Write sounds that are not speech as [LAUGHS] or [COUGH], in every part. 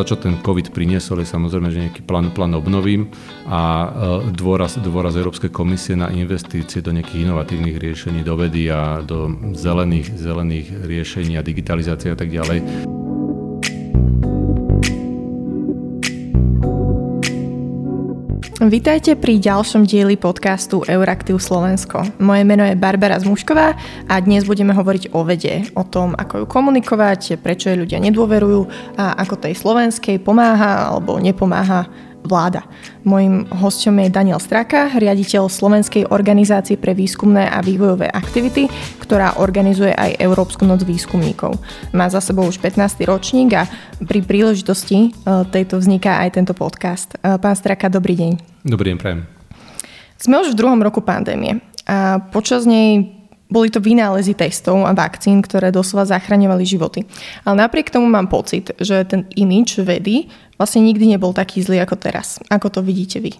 to, čo ten COVID priniesol, je samozrejme, že nejaký plán, plán obnovím a dôraz, dôraz Európskej komisie na investície do nejakých inovatívnych riešení, do vedy a do zelených, zelených riešení a digitalizácie a tak ďalej. Vítajte pri ďalšom dieli podcastu Euraktiv Slovensko. Moje meno je Barbara Zmušková a dnes budeme hovoriť o vede, o tom, ako ju komunikovať, prečo jej ľudia nedôverujú a ako tej slovenskej pomáha alebo nepomáha vláda. Mojím hostom je Daniel Straka, riaditeľ Slovenskej organizácie pre výskumné a vývojové aktivity, ktorá organizuje aj Európsku noc výskumníkov. Má za sebou už 15. ročník a pri príležitosti e, tejto vzniká aj tento podcast. E, pán Straka, dobrý deň. Dobrý deň, prajem. Sme už v druhom roku pandémie a počas nej boli to vynálezy testov a vakcín, ktoré doslova zachraňovali životy. Ale napriek tomu mám pocit, že ten imič vedy vlastne nikdy nebol taký zlý ako teraz. Ako to vidíte vy?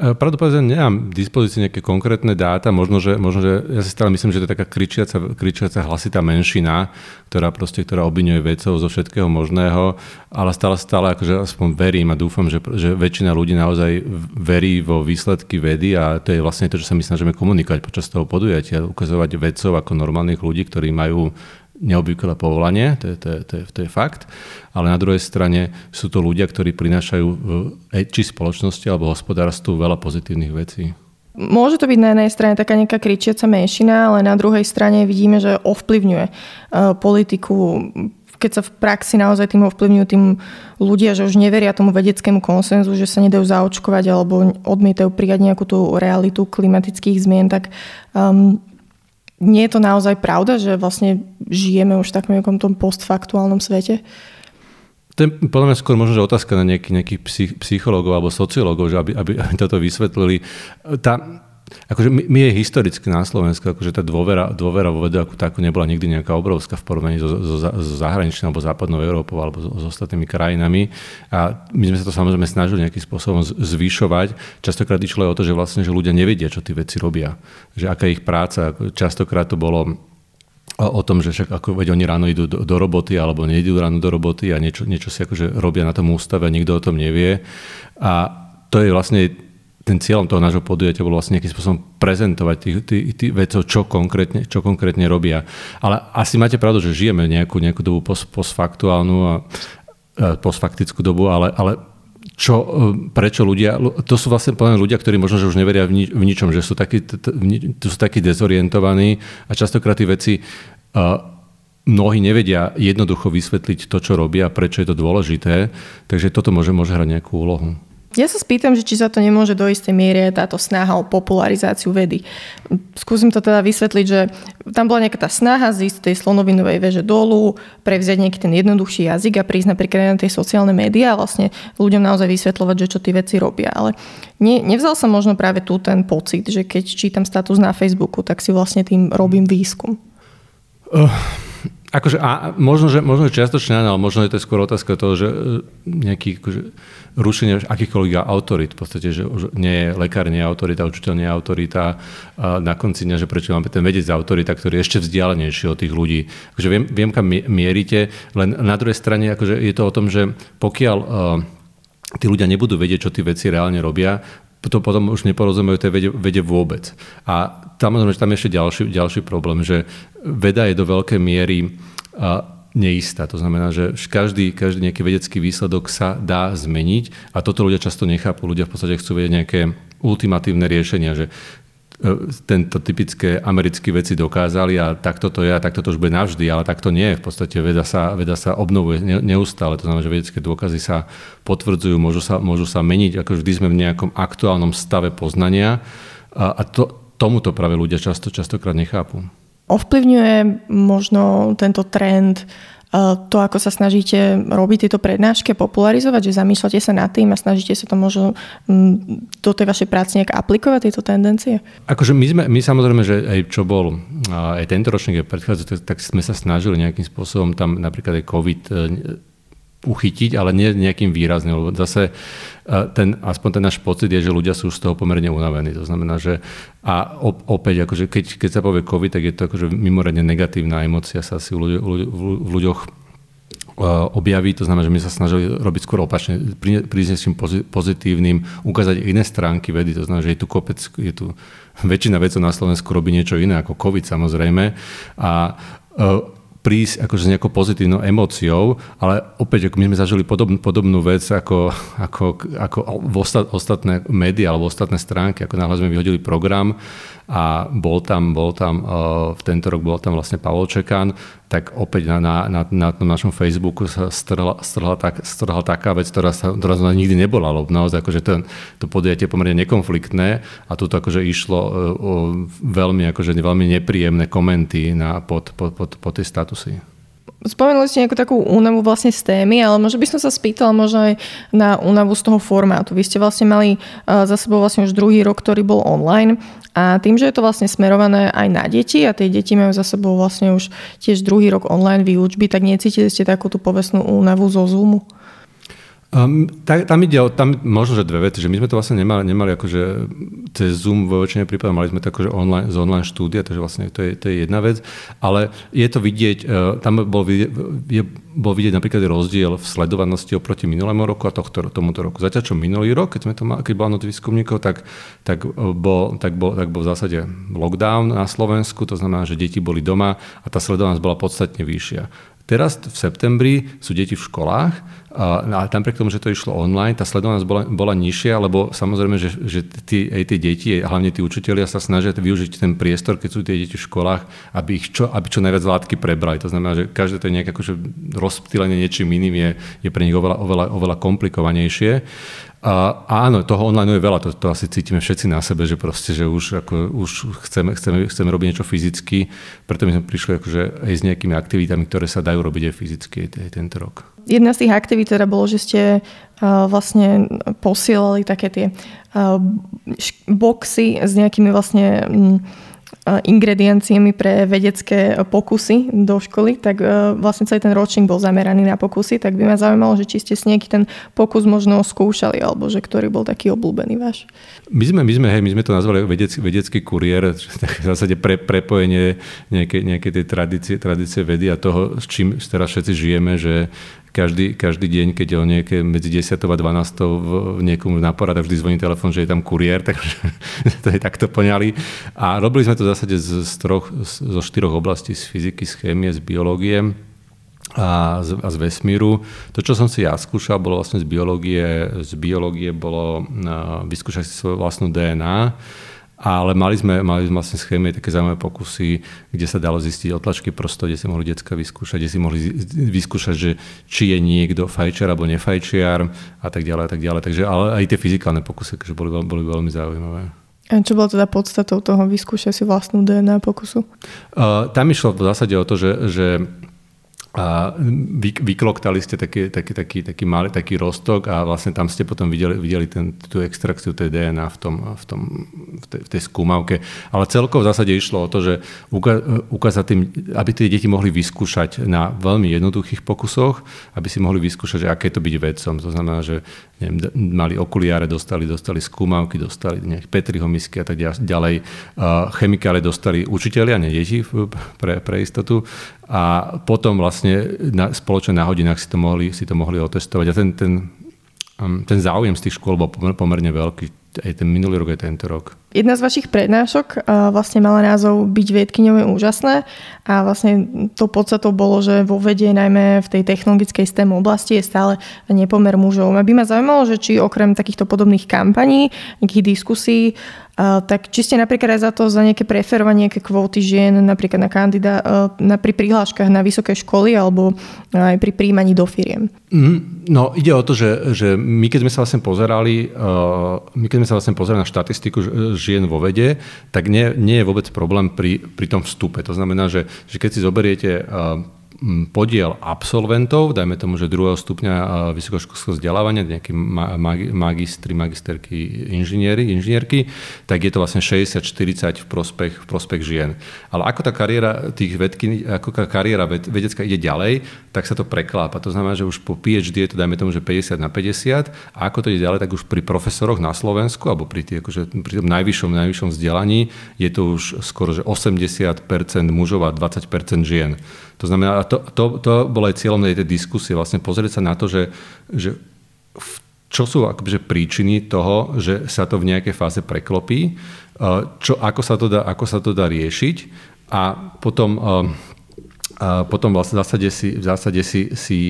E, pravdepodobne nemám v dispozícii nejaké konkrétne dáta, možno že, možno, že ja si stále myslím, že to je taká kričiaca, kričiaca hlasitá menšina, ktorá proste, ktorá obvinuje vedcov zo všetkého možného, ale stále, stále akože aspoň verím a dúfam, že, že väčšina ľudí naozaj verí vo výsledky vedy a to je vlastne to, čo sa my snažíme komunikovať počas toho podujatia, ukazovať vedcov ako normálnych ľudí, ktorí majú neobvyklé povolanie, to je, to, je, to, je, to je fakt, ale na druhej strane sú to ľudia, ktorí prinášajú e, či spoločnosti alebo hospodárstvu veľa pozitívnych vecí. Môže to byť na jednej strane taká nejaká kričiaca menšina, ale na druhej strane vidíme, že ovplyvňuje e, politiku keď sa v praxi naozaj tým ovplyvňujú tým ľudia, že už neveria tomu vedeckému konsenzu, že sa nedajú zaočkovať alebo odmietajú prijať nejakú tú realitu klimatických zmien, tak um, nie je to naozaj pravda, že vlastne žijeme už v takom nejakom tom postfaktuálnom svete? To je podľa mňa skôr možno, že otázka na nejakých, nejakých psych, psychológov alebo sociológov, že aby, aby, aby toto vysvetlili. Tá, akože my, my je historicky na Slovensku, akože tá dôvera, dôvera vo vedu ako takú nebola nikdy nejaká obrovská v porovnaní so, so, so zahraničnou alebo západnou Európou alebo so, so ostatnými krajinami. A my sme sa to samozrejme snažili nejakým spôsobom zvyšovať. Častokrát išlo aj o to, že vlastne že ľudia nevedia, čo tí veci robia. Že aká je ich práca. Častokrát to bolo o tom, že však ako veď oni ráno idú do, do roboty alebo nejdú ráno do roboty a niečo, niečo si akože robia na tom ústave a nikto o tom nevie. A to je vlastne ten cieľom toho nášho podujatia bolo vlastne nejakým spôsobom prezentovať tých, tých, tých vecov, čo konkrétne, čo konkrétne robia. Ale asi máte pravdu, že žijeme nejakú, nejakú dobu post, postfaktuálnu a, a postfaktickú dobu, ale, ale čo, e, prečo ľudia, to sú vlastne plne ľudia, ktorí možno, že už neveria v, ni, v ničom, že sú takí, to sú takí dezorientovaní a častokrát tie veci uh, mnohí nevedia jednoducho vysvetliť to, čo robia, prečo je to dôležité, takže toto môže, môže hrať nejakú úlohu. Ja sa spýtam, že či sa to nemôže do istej miery táto snaha o popularizáciu vedy. Skúsim to teda vysvetliť, že tam bola nejaká tá snaha z tej slonovinovej veže dolu, prevziať nejaký ten jednoduchší jazyk a prísť napríklad na tie sociálne médiá a vlastne ľuďom naozaj vysvetľovať, že čo tí veci robia. Ale ne, nevzal sa možno práve tu ten pocit, že keď čítam status na Facebooku, tak si vlastne tým robím výskum. Uh Akože, a možno, že, možno, čiastočne, ale možno je to skôr otázka toho, že e, nejaký akože, rušenie akýchkoľvek autorít. V podstate, že nie je lekár, nie je autorita, učiteľ nie je autorita. A na konci dňa, že prečo máme ten vedec autorita, ktorý je ešte vzdialenejší od tých ľudí. Akože viem, viem, kam mierite, len na druhej strane akože je to o tom, že pokiaľ uh, tí ľudia nebudú vedieť, čo tí veci reálne robia, to potom už neporozumejú tej vede, vede vôbec. A tam, tam je ešte ďalší, ďalší problém, že veda je do veľkej miery neistá. To znamená, že každý, každý nejaký vedecký výsledok sa dá zmeniť a toto ľudia často nechápu. Ľudia v podstate chcú vedieť nejaké ultimatívne riešenia, že tento typické americké veci dokázali a takto to je a takto to už bude navždy, ale takto nie je. V podstate veda sa, veda sa obnovuje neustále. To znamená, že vedecké dôkazy sa potvrdzujú, môžu sa, môžu sa meniť, ako vždy sme v nejakom aktuálnom stave poznania a, a to, tomuto práve ľudia často, častokrát nechápu. Ovplyvňuje možno tento trend to, ako sa snažíte robiť tieto prednášky, popularizovať, že zamýšľate sa nad tým a snažíte sa to možno mm, do tej vašej práce nejak aplikovať, tieto tendencie? Akože my, sme, my samozrejme, že aj čo bol aj tento ročník, aj predchádzajúci, tak sme sa snažili nejakým spôsobom tam napríklad aj COVID eh, uchytiť, ale nie nejakým výrazným, lebo zase ten, aspoň ten náš pocit je, že ľudia sú z toho pomerne unavení. To znamená, že a opäť, akože keď, keď sa povie COVID, tak je to akože mimoriadne negatívna emocia sa asi v, ľuďoch, ľuďoch objaví, to znamená, že my sa snažili robiť skôr opačne, prísť pozitívnym, ukázať iné stránky vedy, to znamená, že je tu kopec, je tu väčšina vecov na Slovensku robí niečo iné ako COVID samozrejme. A prísť akože s nejakou pozitívnou emóciou, ale opäť ako my sme zažili podobnú, podobnú vec ako, ako, ako v ostat, ostatné médiá alebo ostatné stránky, ako náhle sme vyhodili program a bol tam, bol tam uh, v tento rok bol tam vlastne Pavol Čekan, tak opäť na, na, na, na tom našom Facebooku sa strhla, strhla, tak, strhla taká vec, ktorá, sa, ktorá sa nikdy nebola, lebo naozaj akože ten, to podiatie je pomerne nekonfliktné a tu akože išlo uh, o veľmi, akože veľmi nepríjemné komenty na, pod, pod, pod, pod tie statusy. Spomenuli ste nejakú takú únavu vlastne z témy, ale možno by som sa spýtala možno aj na únavu z toho formátu. Vy ste vlastne mali za sebou vlastne už druhý rok, ktorý bol online a tým, že je to vlastne smerované aj na deti a tie deti majú za sebou vlastne už tiež druhý rok online výučby, tak necítili ste takú tú povestnú únavu zo Zoomu? Um, tak, tam ide o, tam možno, že dve veci, že my sme to vlastne nemali, nemali akože cez Zoom vo väčšine prípadov, mali sme to akože online, z online štúdia, takže vlastne to je, to je jedna vec, ale je to vidieť, uh, tam bol vidieť, je, bol vidieť napríklad rozdiel v sledovanosti oproti minulému roku a tohto, tomuto roku. Zatiaľ čo minulý rok, keď, sme to mali, keď bola noc výskumníkov, tak, tak, bol, tak, bol, tak bol v zásade lockdown na Slovensku, to znamená, že deti boli doma a tá sledovanosť bola podstatne vyššia. Teraz v septembri sú deti v školách, a tam pre tomu, že to išlo online, tá sledovanosť bola, bola nižšia, lebo samozrejme, že, že tí, aj tie deti, hlavne tí učitelia sa snažia využiť ten priestor, keď sú tie deti v školách, aby, ich čo, aby čo najviac látky prebrali. To znamená, že každé to nejaké akože rozptýlenie niečím iným je, je pre nich oveľa, oveľa, oveľa komplikovanejšie. A, áno, toho online je veľa, to, to asi cítime všetci na sebe, že proste, že už, ako, už chceme, chceme, chceme robiť niečo fyzicky, preto my sme prišli akože aj s nejakými aktivitami, ktoré sa dajú robiť aj fyzicky aj, tento rok. Jedna z tých aktivít teda bolo, že ste uh, vlastne posielali také tie uh, boxy s nejakými vlastne um, ingredienciami pre vedecké pokusy do školy, tak e, vlastne celý ten ročník bol zameraný na pokusy, tak by ma zaujímalo, že či ste si nejaký ten pokus možno skúšali, alebo že ktorý bol taký obľúbený váš. My sme, my sme, hej, my sme to nazvali vedecký, vedecký kuriér, [LAUGHS] tak v zásade pre, prepojenie nejakej, nejakej tej tradície, tradície vedy a toho, s čím teraz všetci žijeme, že každý, každý deň, keď o nejaké medzi 10 a 12 v niekomu na porada vždy zvoní telefón, že je tam kuriér, [LAUGHS] takže to je takto poňali. A robili sme to v zásade z, z troch, zo štyroch oblastí, z fyziky, z chémie, z biológie a z, a z vesmíru. To, čo som si ja skúšal, bolo vlastne z biológie. Z biológie bolo uh, vyskúšať si svoju vlastnú DNA ale mali sme, mali sme vlastne schémy také zaujímavé pokusy, kde sa dalo zistiť otlačky prstov, kde si mohli detská vyskúšať, kde si mohli vyskúšať, že či je niekto fajčiar alebo nefajčiar a tak ďalej a tak ďalej. Takže ale aj tie fyzikálne pokusy že boli, boli veľmi zaujímavé. A čo bolo teda podstatou toho vyskúšať si vlastnú DNA pokusu? Uh, tam išlo v zásade o to, že, že a vy, vykloktali ste taký, taký, taký, taký malý taký rostok a vlastne tam ste potom videli, videli ten, tú extrakciu tej DNA v, tom, v, tom, v, tej, v tej skúmavke. Ale celkovo v zásade išlo o to, že ukázať tým, aby tie deti mohli vyskúšať na veľmi jednoduchých pokusoch, aby si mohli vyskúšať, že aké to byť vedcom. To znamená, že neviem, mali okuliare, dostali, dostali skúmavky, dostali nejaké Petriho misky a tak ďalej. Chemikále dostali učiteľia, nie deti pre, pre istotu a potom vlastne na, spoločne na hodinách si to mohli, si to mohli otestovať. A ten, ten, um, ten záujem z tých škôl bol pomerne veľký aj ten minulý rok, aj tento rok. Jedna z vašich prednášok vlastne mala názov Byť vedkyňou je úžasné a vlastne to podstatou bolo, že vo vede, najmä v tej technologickej STEM oblasti je stále nepomer mužov. A by ma zaujímalo, že či okrem takýchto podobných kampaní, nejakých diskusí, tak či ste napríklad aj za to, za nejaké preferovanie, nejaké kvóty žien, napríklad na kandidá, na, pri prihláškach na vysoké školy alebo aj pri príjmaní do firiem? Mm, no ide o to, že, že my keď sme sa vlastne pozerali, my keď sme sa vlastne pozerali na štatistiku žien vo vede, tak nie, nie je vôbec problém pri, pri tom vstupe. To znamená, že, že keď si zoberiete podiel absolventov, dajme tomu, že druhého stupňa vysokoškolského vzdelávania, nejakí magistri, magisterky, inžinieri, inžinierky, tak je to vlastne 60-40 v prospech, v prospech žien. Ale ako tá kariéra tých vedky, ako tá kariéra vedecká ide ďalej, tak sa to preklápa. To znamená, že už po PhD je to, dajme tomu, že 50 na 50 a ako to ide ďalej, tak už pri profesoroch na Slovensku, alebo pri, tý, akože, pri tom najvyššom, najvyššom vzdelaní je to už skoro, že 80% mužov a 20% žien. To znamená, to, to, to bolo aj cieľom tej diskusie, vlastne pozrieť sa na to, že, že čo sú akože príčiny toho, že sa to v nejakej fáze preklopí, čo, ako, sa to dá, ako sa to dá riešiť a potom, a potom vlastne v zásade si, v zásade si, si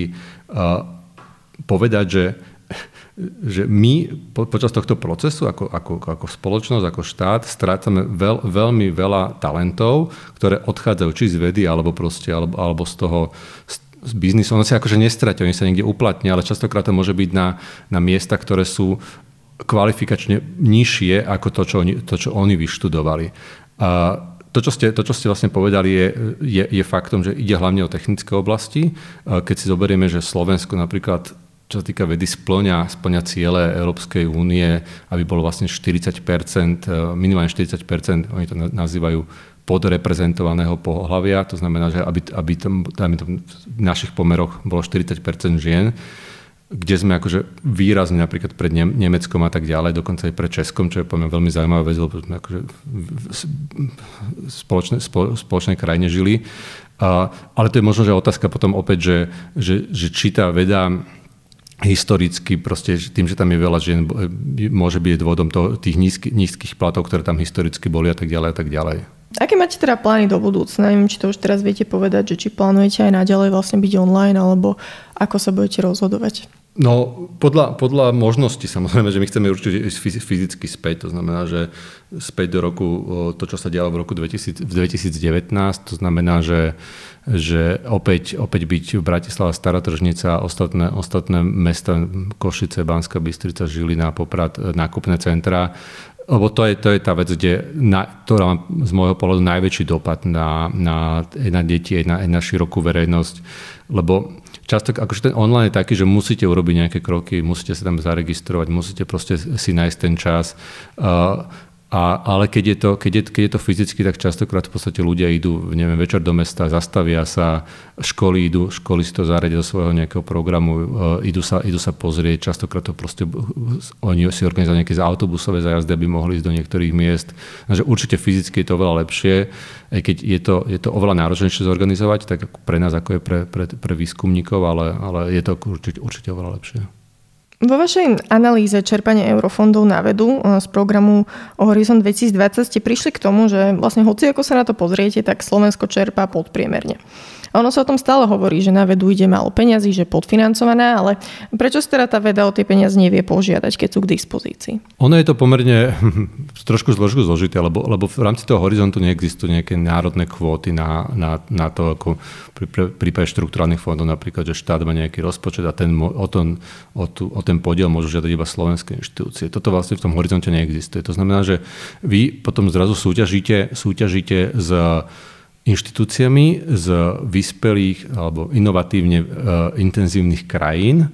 povedať, že že my po, počas tohto procesu ako, ako, ako spoločnosť, ako štát strácame veľ, veľmi veľa talentov, ktoré odchádzajú či z vedy, alebo, proste, alebo, alebo z toho z biznisu. Ono sa akože nestratia, oni sa niekde uplatnia, ale častokrát to môže byť na, na miesta, ktoré sú kvalifikačne nižšie ako to, čo oni, to, čo oni vyštudovali. A to čo, ste, to, čo ste vlastne povedali, je, je, je faktom, že ide hlavne o technické oblasti. Keď si zoberieme, že Slovensko napríklad čo sa týka vedy, splňa, splňa ciele Európskej únie, aby bolo vlastne 40% minimálne 40% oni to nazývajú podreprezentovaného pohľavia, to znamená, že aby, aby tam, tam v našich pomeroch bolo 40% žien, kde sme akože výrazne napríklad pred Nemeckom a tak ďalej, dokonca aj pred Českom, čo je poviem veľmi zaujímavé vec, lebo sme akože v spoločnej, spoločnej krajine žili. A, ale to je možno, že otázka potom opäť, že, že, že či tá veda historicky, proste tým, že tam je veľa žien, môže byť dôvodom toho, tých nízky, nízkych platov, ktoré tam historicky boli a tak ďalej a tak ďalej. Aké máte teda plány do budúcna? Neviem, či to už teraz viete povedať, že či plánujete aj naďalej vlastne byť online, alebo ako sa budete rozhodovať? No, podľa, podľa možnosti samozrejme, že my chceme určite ísť fyzicky späť, to znamená, že späť do roku, to, čo sa dialo v roku 2000, v 2019, to znamená, že, že opäť, opäť byť Bratislava, Staratržnica, ostatné, ostatné mesta, Košice, Banská Bystrica, Žilina, Poprad, nákupné centra, lebo to je, to je tá vec, kde na, ktorá má z môjho pohľadu najväčší dopad na, na, na deti, na, na širokú verejnosť. Lebo často, akože ten online je taký, že musíte urobiť nejaké kroky, musíte sa tam zaregistrovať, musíte proste si nájsť ten čas. Uh, a, ale keď je, to, keď, je, keď je to fyzicky, tak častokrát v podstate ľudia idú, neviem, večer do mesta, zastavia sa, školy idú, školy si to zaradia do svojho nejakého programu, uh, idú, sa, idú sa pozrieť, častokrát to proste, oni si organizujú nejaké autobusové zajazdy, aby mohli ísť do niektorých miest. Takže určite fyzicky je to oveľa lepšie, aj keď je to, je to oveľa náročnejšie zorganizovať, tak pre nás, ako je pre, pre, pre výskumníkov, ale, ale je to určite, určite oveľa lepšie. Vo vašej analýze čerpania eurofondov na vedu eh, z programu Horizon 2020 ste prišli k tomu, že vlastne hoci ako sa na to pozriete, tak Slovensko čerpá podpriemerne. Ono sa o tom stále hovorí, že na vedu ide málo peňazí, že podfinancovaná, ale prečo teda tá veda o tie peniaze nevie požiadať, keď sú k dispozícii? Ono je to pomerne [LAUGHS] trošku zložku zložité, lebo, lebo v rámci toho horizontu neexistujú nejaké národné kvóty na, na, na to, ako pri prípade štruktúrálnych fondov napríklad, že štát má nejaký rozpočet a ten, o, ton, o, tu, o ten podiel môžu žiadať iba slovenské inštitúcie. Toto vlastne v tom horizonte neexistuje. To znamená, že vy potom zrazu súťažíte, súťažíte s inštitúciami z vyspelých alebo inovatívne uh, intenzívnych krajín,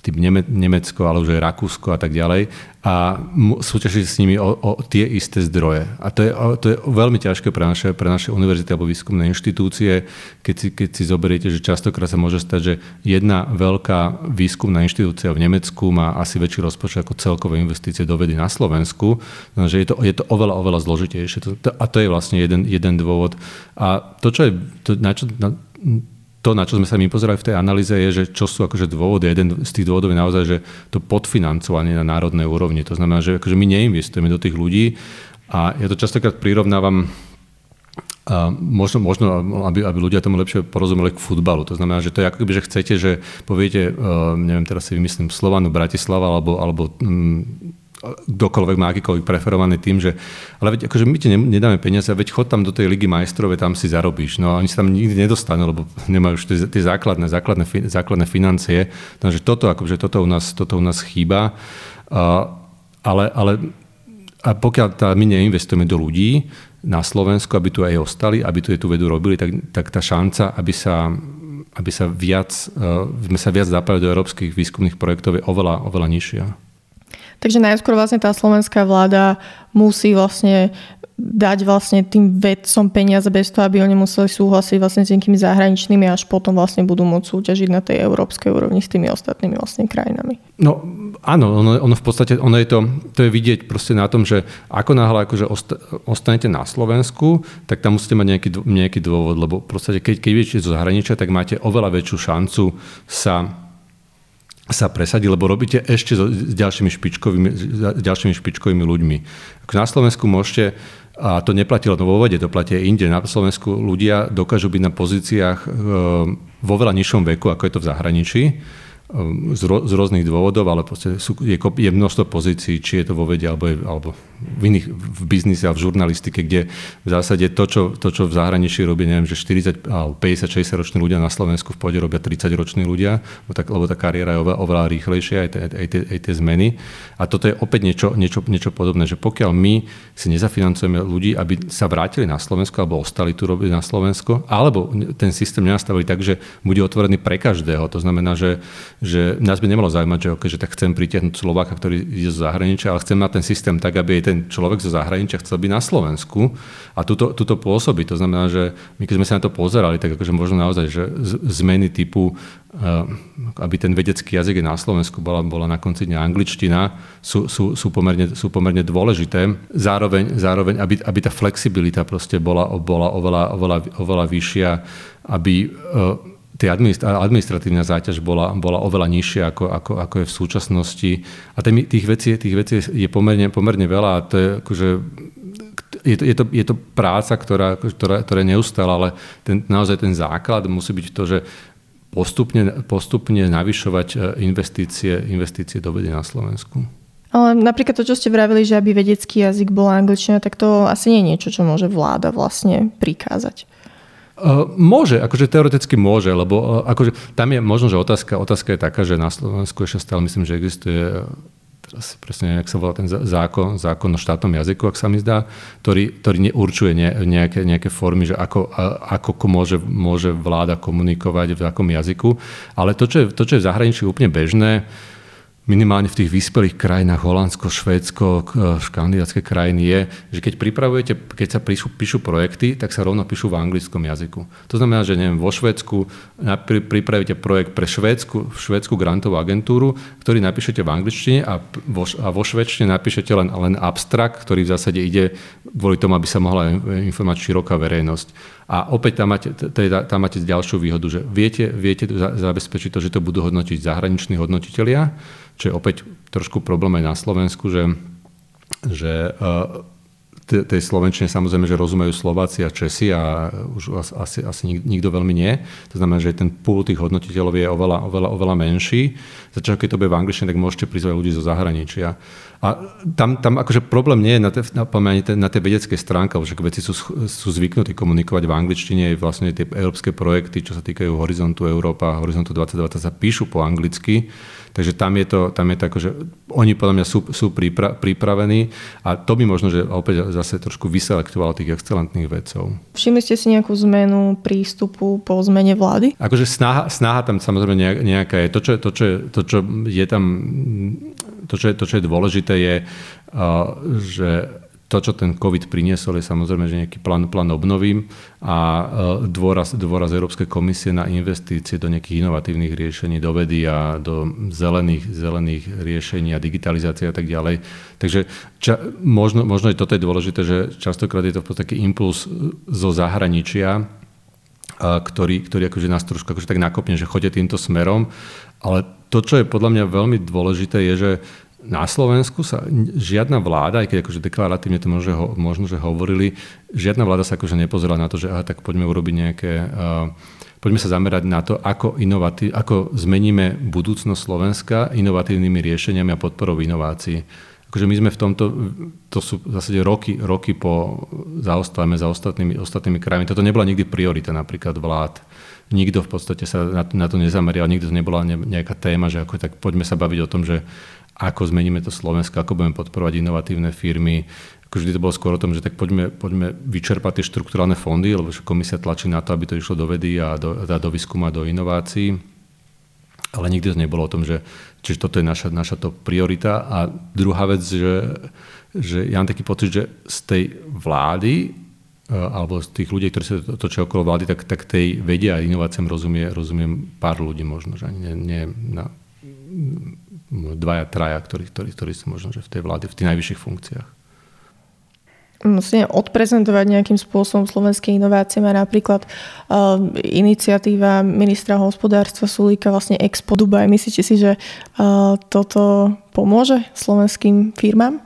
typ Nemecko, ale už aj Rakúsko a tak ďalej a súťažiť s nimi o, o tie isté zdroje. A to je, to je veľmi ťažké pre naše, pre naše univerzity alebo výskumné inštitúcie, keď si, keď si zoberiete, že častokrát sa môže stať, že jedna veľká výskumná inštitúcia v Nemecku má asi väčší rozpočet ako celkové investície do vedy na Slovensku, takže je to, je to oveľa, oveľa zložitejšie. A to je vlastne jeden, jeden dôvod. A to, čo je, to, na čo, na, to, na čo sme sa my pozerali v tej analýze, je, že čo sú akože dôvody. Jeden z tých dôvodov je naozaj, že to podfinancovanie na národnej úrovni. To znamená, že akože my neinvestujeme do tých ľudí a ja to častokrát prirovnávam a možno, možno aby, aby ľudia tomu lepšie porozumeli k futbalu. To znamená, že to je ako keby, že chcete, že poviete, uh, neviem, teraz si vymyslím Slovanu, Bratislava alebo, alebo um, kdokoľvek má akýkoľvek preferovaný tým, že ale veď akože my ti nedáme peniaze, veď chod tam do tej ligy majstrove, tam si zarobíš. No a oni sa tam nikdy nedostanú, lebo nemajú už tie, tie základné, základné, základné financie. Takže toto, akože toto, u nás, toto u nás chýba. Uh, ale, ale a pokiaľ tá, my neinvestujeme do ľudí na Slovensku, aby tu aj ostali, aby tu tú vedu robili, tak, tak tá šanca, aby sa, aby sa viac, uh, sme sa viac zapájali do európskych výskumných projektov je oveľa, oveľa nižšia. Takže najskôr vlastne tá slovenská vláda musí vlastne dať vlastne tým vedcom peniaze bez toho, aby oni museli súhlasiť vlastne s nejakými zahraničnými až potom vlastne budú môcť súťažiť na tej európskej úrovni s tými ostatnými vlastne krajinami. No áno, ono, ono v podstate, ono je to, to je vidieť proste na tom, že ako náhle akože osta, ostanete na Slovensku, tak tam musíte mať nejaký, nejaký dôvod, lebo v podstate keď, keď zo zahraničia, tak máte oveľa väčšiu šancu sa sa presadí, lebo robíte ešte s ďalšími špičkovými, s ďalšími špičkovými ľuďmi. Na Slovensku môžete, a to neplatilo vo vode, to platí inde, na Slovensku ľudia dokážu byť na pozíciách e, vo veľa nižšom veku, ako je to v zahraničí Ehm, z, ro, z rôznych dôvodov, ale sú, je, je množstvo pozícií, či je to vo vede alebo, je, alebo v iných, v biznise a v žurnalistike, kde v zásade to, čo, to, čo v zahraničí robí, neviem, že 40 alebo 50, 60 roční ľudia na Slovensku v pôde robia 30 roční ľudia, lebo, tak, lebo tá kariéra je oveľa, oveľa rýchlejšia, aj, aj, aj, tie, aj tie zmeny. A toto je opäť niečo, niečo, niečo podobné, že pokiaľ my si nezafinancujeme ľudí, aby sa vrátili na Slovensko alebo ostali tu robiť na Slovensko, alebo ten systém nenastavili tak, že bude otvorený pre každého. To znamená, že že nás by nemalo zaujímať, že, okay, že tak chcem pritiahnuť Slováka, ktorý ide zo zahraničia, ale chcem mať ten systém tak, aby aj ten človek zo zahraničia chcel byť na Slovensku a tuto, tuto pôsobí. To znamená, že my keď sme sa na to pozerali, tak akože možno naozaj, že zmeny typu eh, aby ten vedecký jazyk na Slovensku bola, bola na konci dňa angličtina, sú, sú, sú, pomerne, sú pomerne dôležité. Zároveň, zároveň aby, aby tá flexibilita proste bola, bola oveľa, oveľa, oveľa vyššia, aby tá administratívna záťaž bola, bola oveľa nižšia, ako, ako, ako je v súčasnosti. A tých vecí, tých vecí je pomerne, pomerne veľa to je akože je to, je to, je to práca, ktorá, ktorá, ktorá neustála, ale ten, naozaj ten základ musí byť to, že postupne, postupne navyšovať e, investície, investície do vedy na Slovensku. Ale napríklad to, čo ste vravili, že aby vedecký jazyk bol angličtina, tak to asi nie je niečo, čo môže vláda vlastne prikázať. Uh, môže, akože teoreticky môže, lebo uh, akože tam je možno, že otázka, otázka je taká, že na Slovensku ešte stále myslím, že existuje teraz presne, jak sa volá ten zákon, zákon o štátnom jazyku, ak sa mi zdá, ktorý, ktorý neurčuje ne, nejaké, nejaké formy, že ako, ako môže, môže vláda komunikovať v akom jazyku. Ale to, čo je, to, čo je v zahraničí úplne bežné, minimálne v tých vyspelých krajinách, Holandsko, Švédsko, e, škandinávské krajiny je, že keď pripravujete, keď sa píšu, píšu projekty, tak sa rovno píšu v anglickom jazyku. To znamená, že neviem, vo Švédsku pripravíte projekt pre švédsku, švédsku grantovú agentúru, ktorý napíšete v angličtine a vo, a vo švedčine napíšete len, len abstrakt, ktorý v zásade ide kvôli tomu, aby sa mohla informovať široká verejnosť. A opäť tam máte, teda, tam máte ďalšiu výhodu, že viete, viete zabezpečiť to, že to budú hodnotiť zahraniční hodnotitelia, čo je opäť trošku problém aj na Slovensku, že, že uh, tej Slovenčine samozrejme, že rozumejú Slováci a Česi a už asi, asi nikto veľmi nie. To znamená, že ten púl tých hodnotiteľov je oveľa, oveľa, oveľa menší. Začal, keď to bude v angličtine, tak môžete prizvať ľudí zo zahraničia. A tam, tam akože problém nie je na, te, na, na tej vedeckej stránke, že veci sú, sú zvyknutí komunikovať v angličtine, vlastne tie európske projekty, čo sa týkajú Horizontu Európa, Horizontu 2020 sa píšu po anglicky, takže tam je to, tam je to akože, oni podľa mňa sú, sú pripra, pripravení a to by možno, že opäť zase trošku vyselektovalo tých excelentných vedcov. Všimli ste si nejakú zmenu prístupu po zmene vlády? Akože snaha, snaha tam samozrejme nejaká je. To, čo, to, čo, to, čo je tam to, čo je, to, čo je dôležité, je, že to, čo ten COVID priniesol, je samozrejme, že nejaký plán, plán obnovím a dôraz, dôraz Európskej komisie na investície do nejakých inovatívnych riešení, do vedy a do zelených, zelených riešení a digitalizácie a tak ďalej. Takže ča, možno, možno je toto je dôležité, že častokrát je to v podstate impuls zo zahraničia, ktorý, ktorý akože nás trošku akože tak nakopne, že chodí týmto smerom, ale to, čo je podľa mňa veľmi dôležité, je, že na Slovensku sa žiadna vláda, aj keď akože deklaratívne to možno, ho, možno, že hovorili, žiadna vláda sa akože nepozerala na to, že aha, tak poďme urobiť nejaké, uh, poďme sa zamerať na to, ako, inovatí- ako zmeníme budúcnosť Slovenska inovatívnymi riešeniami a podporou inovácií. Akože my sme v tomto, to sú v zásade roky, roky po zaostávame za ostatnými, ostatnými krajmi. Toto nebola nikdy priorita napríklad vlád nikto v podstate sa na, na to nezamerial, nikto to nebola nejaká téma, že ako tak poďme sa baviť o tom, že ako zmeníme to Slovensko, ako budeme podporovať inovatívne firmy. Vždy to bolo skôr o tom, že tak poďme, poďme vyčerpať tie štrukturálne fondy, lebo komisia tlačí na to, aby to išlo do vedy a do, a do výskumu a do inovácií. Ale nikdy to nebolo o tom, že čiže toto je naša, naša to priorita. A druhá vec, že že ja mám taký pocit, že z tej vlády alebo z tých ľudí, ktorí sa točia okolo vlády, tak, tak tej vedia a inováciám rozumie, rozumiem pár ľudí možno, že ani nie, nie na dvaja, traja, ktorí, ktorí, ktorí sú možno že v tej vláde, v tých najvyšších funkciách. Musíme odprezentovať nejakým spôsobom slovenské inovácie. Má napríklad uh, iniciatíva ministra hospodárstva Sulíka, vlastne Expo Dubaj. Myslíte si, že uh, toto pomôže slovenským firmám?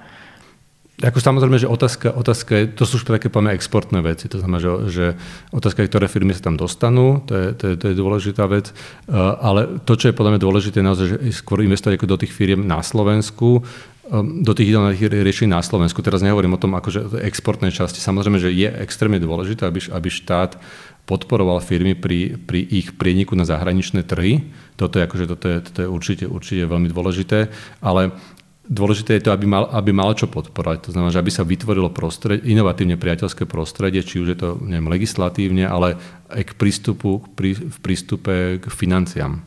Ako samozrejme, že otázka, otázka je, to sú už také poďme exportné veci, to znamená, že, že otázka je, ktoré firmy sa tam dostanú, to je, to je, to je dôležitá vec, uh, ale to, čo je podľa mňa dôležité, je naozaj, že skôr investovať ako do tých firiem na Slovensku, um, do tých ideálnych riešení na Slovensku. Teraz nehovorím o tom akože exportnej časti. Samozrejme, že je extrémne dôležité, aby, aby štát podporoval firmy pri, pri ich prieniku na zahraničné trhy. Toto je, akože, toto je, toto je určite, určite veľmi dôležité, ale Dôležité je to, aby mal, aby mal čo podporovať. To znamená, že aby sa vytvorilo prostredie, inovatívne priateľské prostredie, či už je to neviem, legislatívne, ale aj k prístupu, pri, v prístupe k financiám.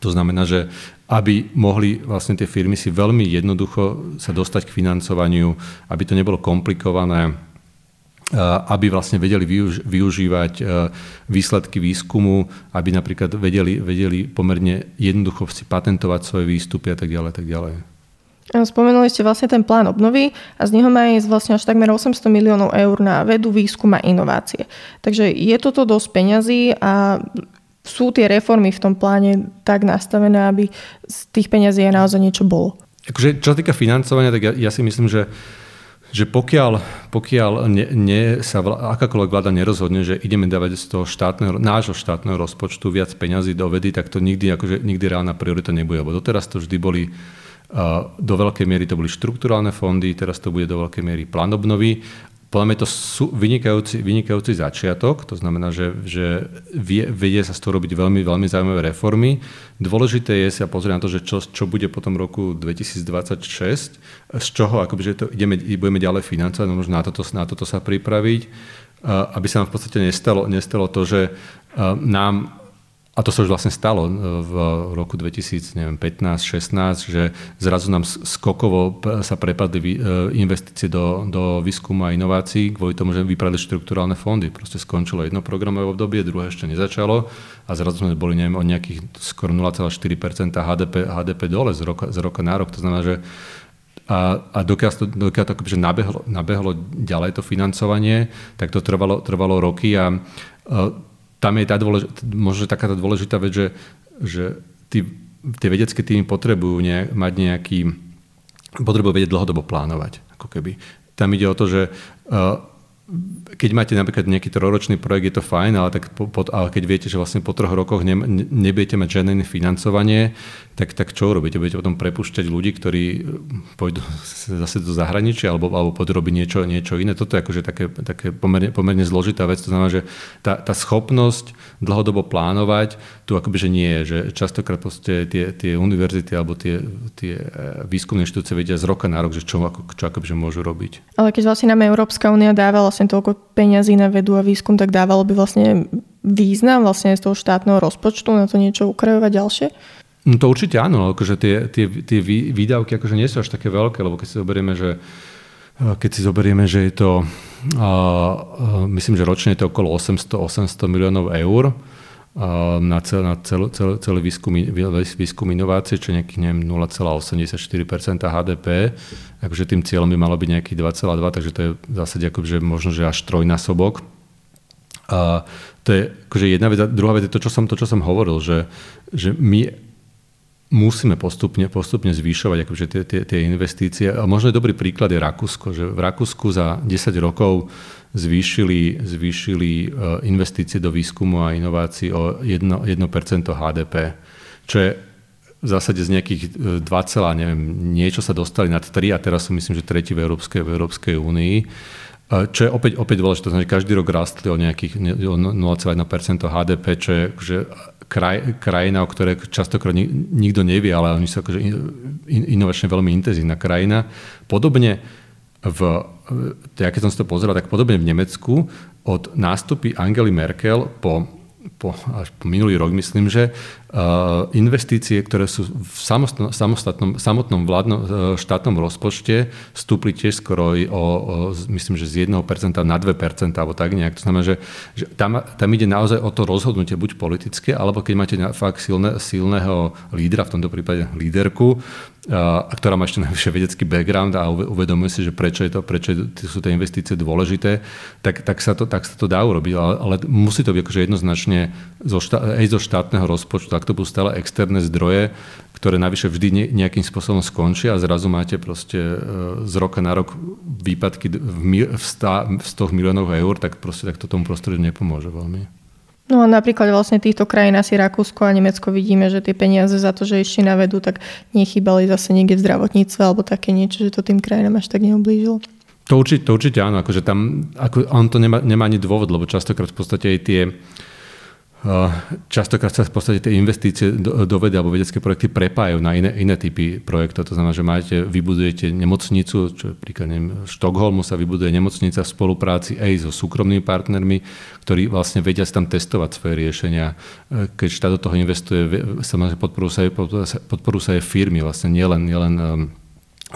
To znamená, že aby mohli vlastne tie firmy si veľmi jednoducho sa dostať k financovaniu, aby to nebolo komplikované, aby vlastne vedeli využívať výsledky výskumu, aby napríklad vedeli, vedeli pomerne jednoducho si patentovať svoje výstupy a tak ďalej, tak ďalej. Spomenuli ste vlastne ten plán obnovy a z neho má ísť vlastne až takmer 800 miliónov eur na vedu, výskum a inovácie. Takže je toto dosť peňazí a sú tie reformy v tom pláne tak nastavené, aby z tých peňazí aj naozaj niečo bolo? Akože, čo sa týka financovania, tak ja, ja si myslím, že že pokiaľ, pokiaľ ne, ne, sa vl- akákoľvek vláda nerozhodne, že ideme dávať z toho štátneho, nášho štátneho rozpočtu viac peňazí do vedy, tak to nikdy, akože, nikdy reálna priorita nebude. Lebo doteraz to vždy boli do veľkej miery to boli štrukturálne fondy, teraz to bude do veľkej miery plán obnovy. Podľa mňa to sú vynikajúci, vynikajúci začiatok, to znamená, že, že vie, vedie sa z toho robiť veľmi, veľmi zaujímavé reformy. Dôležité je sa pozrieť na to, že čo, čo bude potom roku 2026, z čoho akoby, že to ideme, budeme ďalej financovať, no možno na toto, na toto sa pripraviť, aby sa nám v podstate nestalo, nestalo to, že nám a to sa už vlastne stalo e, v roku 2015-16, že zrazu nám skokovo sa prepadli e, investície do, do výskumu a inovácií kvôli tomu, že vypadli štruktúrálne fondy. Proste skončilo jedno programové obdobie, druhé ešte nezačalo a zrazu sme boli neviem, o nejakých skoro 0,4% HDP, HDP dole z roka, z roka na rok. To znamená, že a, a dokiaľ to, dokiaľ to akože nabehlo, nabehlo ďalej to financovanie, tak to trvalo, trvalo roky a, a tam je tá dôlež, možno taká tá dôležitá vec, že, že tí, tie vedecké týmy potrebujú ne, mať nejaký, potrebujú vedieť dlhodobo plánovať. Ako keby. Tam ide o to, že uh, keď máte napríklad nejaký troročný projekt, je to fajn, ale, tak po, ale keď viete, že vlastne po troch rokoch ne, nebudete mať žiadne financovanie, tak, tak čo robíte? Budete potom prepušťať ľudí, ktorí pôjdu [LAUGHS] zase do zahraničia alebo, alebo podrobiť niečo, niečo iné. Toto je akože také, také pomerne, pomerne zložitá vec. To znamená, že tá, tá schopnosť dlhodobo plánovať tu akoby, že nie je. Že častokrát tie, tie univerzity alebo tie, tie e, výskumné inštitúcie vedia z roka na rok, že čo, ako, čo akoby, že môžu robiť. Ale keď vlastne nám Európska únia dávala vlastne toľko peňazí na vedu a výskum, tak dávalo by vlastne význam vlastne z toho štátneho rozpočtu na to niečo ukrajovať ďalšie? No to určite áno, akože tie, tie, tie výdavky akože nie sú až také veľké, lebo keď si zoberieme, že keď si zoberieme, že je to, uh, myslím, že ročne je to okolo 800, 800 miliónov eur uh, na, cel, na cel, cel, celý výskum, výskum inovácie, čo je neviem, 0,84% HDP. Akože tým cieľom by malo byť nejakých 2,2, takže to je v zásade akože možno, že až trojnásobok. A to je akože jedna vec. A druhá vec je to, čo som, to, čo som hovoril, že, že my musíme postupne, postupne zvyšovať akože tie, tie, tie investície. A možno je dobrý príklad je Rakúsko, že v Rakúsku za 10 rokov zvýšili, zvýšili e, investície do výskumu a inovácií o 1%, 1% HDP, čo je v zásade z nejakých 2, e, neviem, niečo sa dostali nad 3 a teraz sú myslím, že tretí v Európskej, v Európskej únii. E, čo je opäť, opäť dôležité, že každý rok rastli o nejakých 0,1% HDP, čo je že kraj, krajina, o ktorej častokrát nikto nevie, ale oni sú akože inovačne veľmi intenzívna krajina. Podobne v, ja keď som si to pozeral, tak podobne v Nemecku od nástupy Angely Merkel po, po, až po minulý rok myslím, že investície, ktoré sú v samostatnom, samotnom vládnom štátnom rozpočte, stúpli tiež skoro o, o myslím, že z 1% na 2% alebo tak nejak. To znamená, že, že tam, tam ide naozaj o to rozhodnutie, buď politické, alebo keď máte fakt silné, silného lídra, v tomto prípade líderku, a, ktorá má ešte najvyššie vedecký background a uvedomuje si, že prečo, je to, prečo sú tie investície dôležité, tak, tak, sa, to, tak sa to dá urobiť. Ale, ale musí to byť akože jednoznačne zo aj zo štátneho rozpočtu, ak to budú stále externé zdroje, ktoré navyše vždy nejakým spôsobom skončia a zrazu máte proste e, z roka na rok výpadky v, v, stá, v 100 miliónov eur, tak proste tak to tomu prostrediu nepomôže veľmi. No a napríklad vlastne týchto krajín asi Rakúsko a Nemecko vidíme, že tie peniaze za to, že ešte navedú, tak nechýbali zase niekde v zdravotníctve alebo také niečo, že to tým krajinám až tak neoblížilo. To určite, to určite áno, akože tam, ako, on to nemá, nemá ani dôvod, lebo častokrát v podstate aj tie, uh, Častokrát sa v podstate tie investície do, do vedy alebo vedecké projekty prepájajú na iné, iné typy projektov. To znamená, že máte, vybudujete nemocnicu, čo príklad neviem, Štokholmu sa vybuduje nemocnica v spolupráci aj so súkromnými partnermi, ktorí vlastne vedia si tam testovať svoje riešenia. Keď štát do toho investuje, samozrejme podporujú sa, podporujú sa aj firmy, vlastne nielen, nielen um,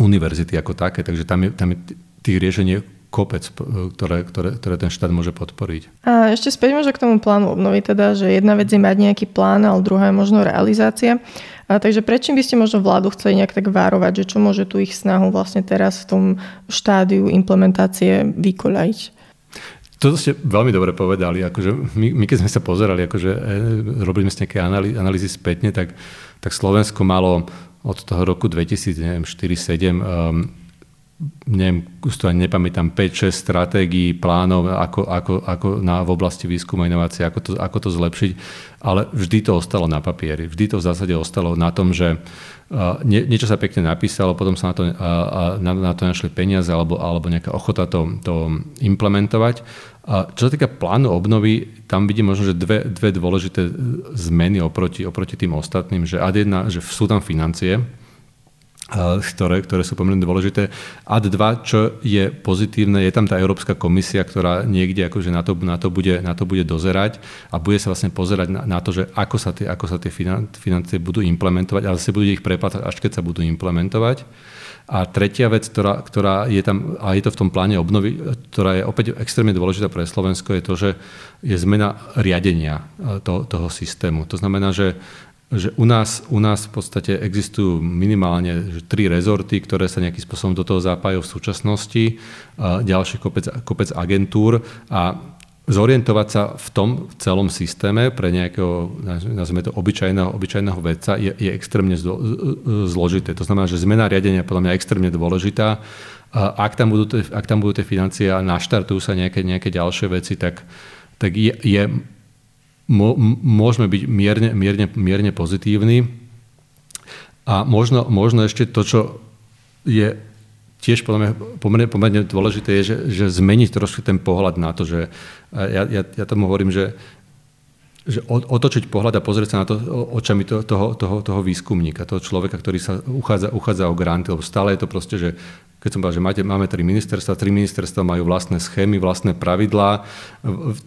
univerzity ako také, takže tam je, tam je tých riešení kopec, ktoré, ktoré, ktoré ten štát môže podporiť. A ešte späť možno k tomu plánu obnovy, teda, že jedna vec je mať nejaký plán, ale druhá je možno realizácia. A takže prečím by ste možno vládu chceli nejak tak várovať, že čo môže tu ich snahu vlastne teraz v tom štádiu implementácie vykoľajiť? To ste veľmi dobre povedali. Akože my, my, keď sme sa pozerali, akože e, robili sme nejaké analýzy, analýzy spätne, tak, tak Slovensko malo od toho roku 2004-2007 um, neviem, už to ani nepamätám, 5-6 stratégií, plánov, ako, ako, ako na, v oblasti výskumu a inovácie, ako to, ako to zlepšiť, ale vždy to ostalo na papieri. Vždy to v zásade ostalo na tom, že uh, nie, niečo sa pekne napísalo, potom sa na to, uh, na, na to našli peniaze alebo, alebo nejaká ochota to, to implementovať. A čo sa týka plánu obnovy, tam vidím možno, že dve, dve dôležité zmeny oproti, oproti tým ostatným, že ad jedna, že sú tam financie, ktoré, ktoré sú pomerne dôležité. Ad 2, čo je pozitívne, je tam tá Európska komisia, ktorá niekde akože na, to, na, to bude, na to bude dozerať a bude sa vlastne pozerať na, na to, že ako sa tie, ako sa tie financie budú implementovať, ale sa bude ich preplácať, až keď sa budú implementovať. A tretia vec, ktorá, ktorá je tam, a je to v tom pláne obnovy, ktorá je opäť extrémne dôležitá pre Slovensko, je to, že je zmena riadenia e, to, toho systému. To znamená, že že u nás, u nás v podstate existujú minimálne tri rezorty, ktoré sa nejakým spôsobom do toho zapájajú v súčasnosti, ďalší kopec, kopec agentúr a zorientovať sa v tom v celom systéme pre nejakého, nazvime to, obyčajného, obyčajného vedca je, je extrémne zlo, zložité. To znamená, že zmena riadenia je podľa mňa extrémne dôležitá. Ak tam budú, ak tam budú tie financie a naštartujú sa nejaké, nejaké ďalšie veci, tak, tak je, je môžeme byť mierne, mierne, mierne pozitívni. A možno, možno ešte to, čo je tiež podľa mňa pomerne, pomerne dôležité, je, že, že zmeniť trošku ten pohľad na to, že ja, ja, ja tomu hovorím, že, že otočiť pohľad a pozrieť sa na to očami toho, toho, toho, výskumníka, toho človeka, ktorý sa uchádza, uchádza o granty, lebo stále je to proste, že keď som povedal, že máte, máme tri ministerstva, tri ministerstva majú vlastné schémy, vlastné pravidlá,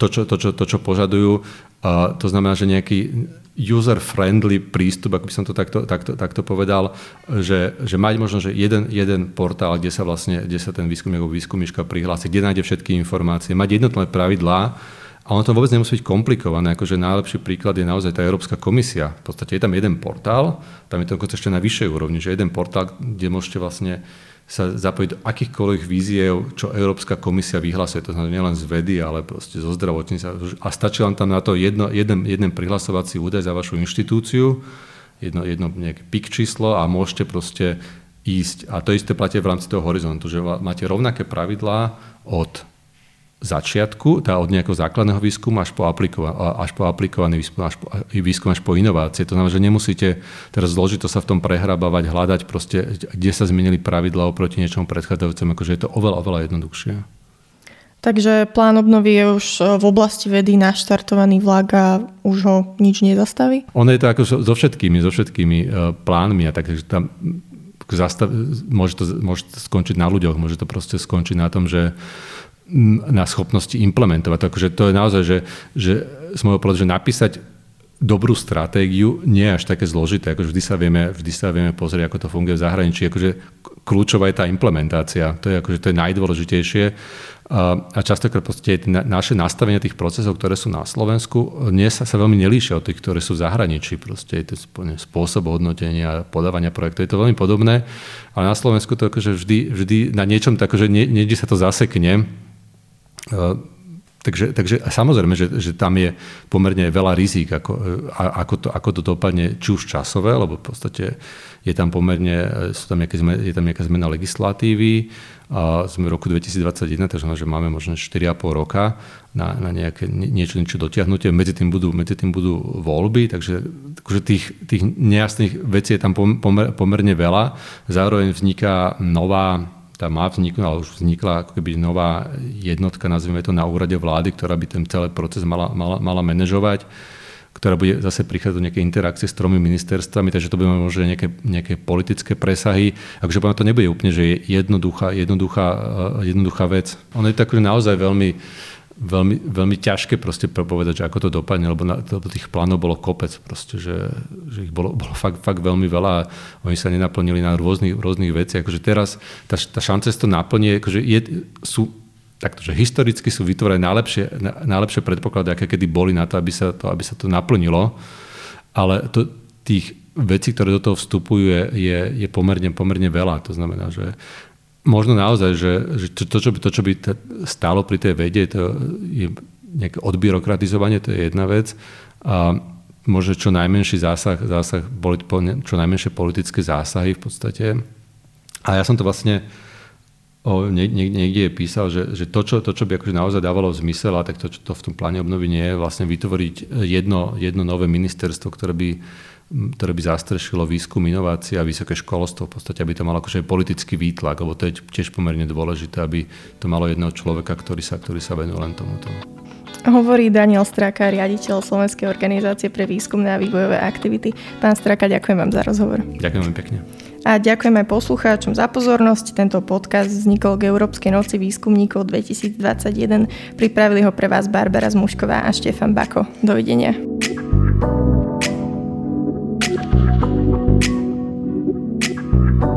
to, čo, to, čo, to, čo požadujú. A to znamená, že nejaký user-friendly prístup, ak by som to takto, takto, takto povedal, že, že mať možno že jeden, jeden portál, kde sa vlastne, kde sa ten výskumník alebo výskumníčka prihlási, kde nájde všetky informácie, mať jednotné pravidlá, a ono to vôbec nemusí byť komplikované, akože najlepší príklad je naozaj tá Európska komisia. V podstate je tam jeden portál, tam je to ešte na vyššej úrovni, že jeden portál, kde môžete vlastne sa zapojiť do akýchkoľvek víziev, čo Európska komisia vyhlasuje. To znamená nielen z vedy, ale proste zo zdravotníctva. A stačí vám tam na to jedno, jeden, jeden prihlasovací údaj za vašu inštitúciu, jedno, jedno nejaké pik číslo a môžete proste ísť. A to isté platí v rámci toho horizontu, že máte rovnaké pravidlá od začiatku, tá od nejakého základného výskumu až po, aplikova, až po aplikovaný výskum, až po, výskum až po inovácie. To znamená, že nemusíte teraz zložito sa v tom prehrabávať, hľadať proste, kde sa zmenili pravidla oproti niečomu predchádzajúcemu, akože je to oveľa, oveľa jednoduchšie. Takže plán obnovy je už e, v oblasti vedy naštartovaný vlak a už ho nič nezastaví? Ono je to ako so, všetkými, so všetkými uh, plánmi a tak, takže tam zastav, môže, to, môže to skončiť na ľuďoch, môže to proste skončiť na tom, že na schopnosti implementovať. Takže to je naozaj, že, že z môjho pohľadu, že napísať dobrú stratégiu, nie je až také zložité, akože vždy sa vieme, vždy sa vieme pozrieť, ako to funguje v zahraničí, akože kľúčová je tá implementácia, to je, akože, to je najdôležitejšie a častokrát proste naše nastavenie tých procesov, ktoré sú na Slovensku, nie sa, sa veľmi nelíšia od tých, ktoré sú v zahraničí. Proste je to spôsob hodnotenia, podávania projektov. Je to veľmi podobné, ale na Slovensku to akože vždy, vždy na niečom tak, že nie, niekde sa to zasekne. Takže, takže samozrejme, že, že tam je pomerne veľa rizík, ako, ako, to, ako to dopadne, či už časové, lebo v podstate je tam pomerne, sú tam nejaké, je tam nejaká zmena legislatívy, a sme v roku 2021, takže že máme možno 4,5 roka na, na nejaké, niečo, niečo dotiahnutie. Medzi tým budú, medzi tým budú voľby, takže akože tých, tých nejasných vecí je tam pomer, pomerne veľa. Zároveň vzniká nová tá má vzniknúť, ale už vznikla ako keby nová jednotka, nazvime to na úrade vlády, ktorá by ten celý proces mala, mala, mala manažovať ktorá bude zase prichádzať do nejaké interakcie s tromi ministerstvami, takže to bude možno nejaké, nejaké politické presahy. Akože to nebude úplne, že je jednoduchá, jednoduchá, eh, jednoduchá vec. Ono je to akože naozaj veľmi, veľmi, veľmi ťažké proste povedať, že ako to dopadne, lebo, na, lebo tých plánov bolo kopec, proste, že, že ich bolo, bolo fakt, fakt veľmi veľa a oni sa nenaplnili na rôznych, rôznych veciach. Akože teraz tá, tá šance to naplnie, akože je, sú takto, že historicky sú vytvorené najlepšie, najlepšie predpoklady, aké kedy boli na to, aby sa to, aby sa to naplnilo. Ale to, tých vecí, ktoré do toho vstupujú, je, je, je pomerne, pomerne veľa. To znamená, že možno naozaj, že, že to, čo by, to, čo by stálo pri tej vede, to je nejaké odbyrokratizovanie, to je jedna vec. A možno čo najmenší zásah, zásah boli čo najmenšie politické zásahy v podstate. A ja som to vlastne o, nie, nie, niekde písal, že, že to, čo, to, čo by akože naozaj dávalo zmysel, a tak to, čo to v tom pláne obnovy nie je, vlastne vytvoriť jedno, jedno nové ministerstvo, ktoré by, ktoré by zastrešilo výskum, inovácie a vysoké školstvo, v podstate, aby to malo akože politický výtlak, lebo to je tiež pomerne dôležité, aby to malo jedného človeka, ktorý sa, ktorý sa venuje len tomuto. Hovorí Daniel Straka, riaditeľ Slovenskej organizácie pre výskumné a vývojové aktivity. Pán Straka, ďakujem vám za rozhovor. Ďakujem veľmi pekne. A ďakujem aj poslucháčom za pozornosť. Tento podcast vznikol k Európskej noci výskumníkov 2021. Pripravili ho pre vás Barbara Zmušková a Štefan Bako. Dovidenia. thank you Thank you.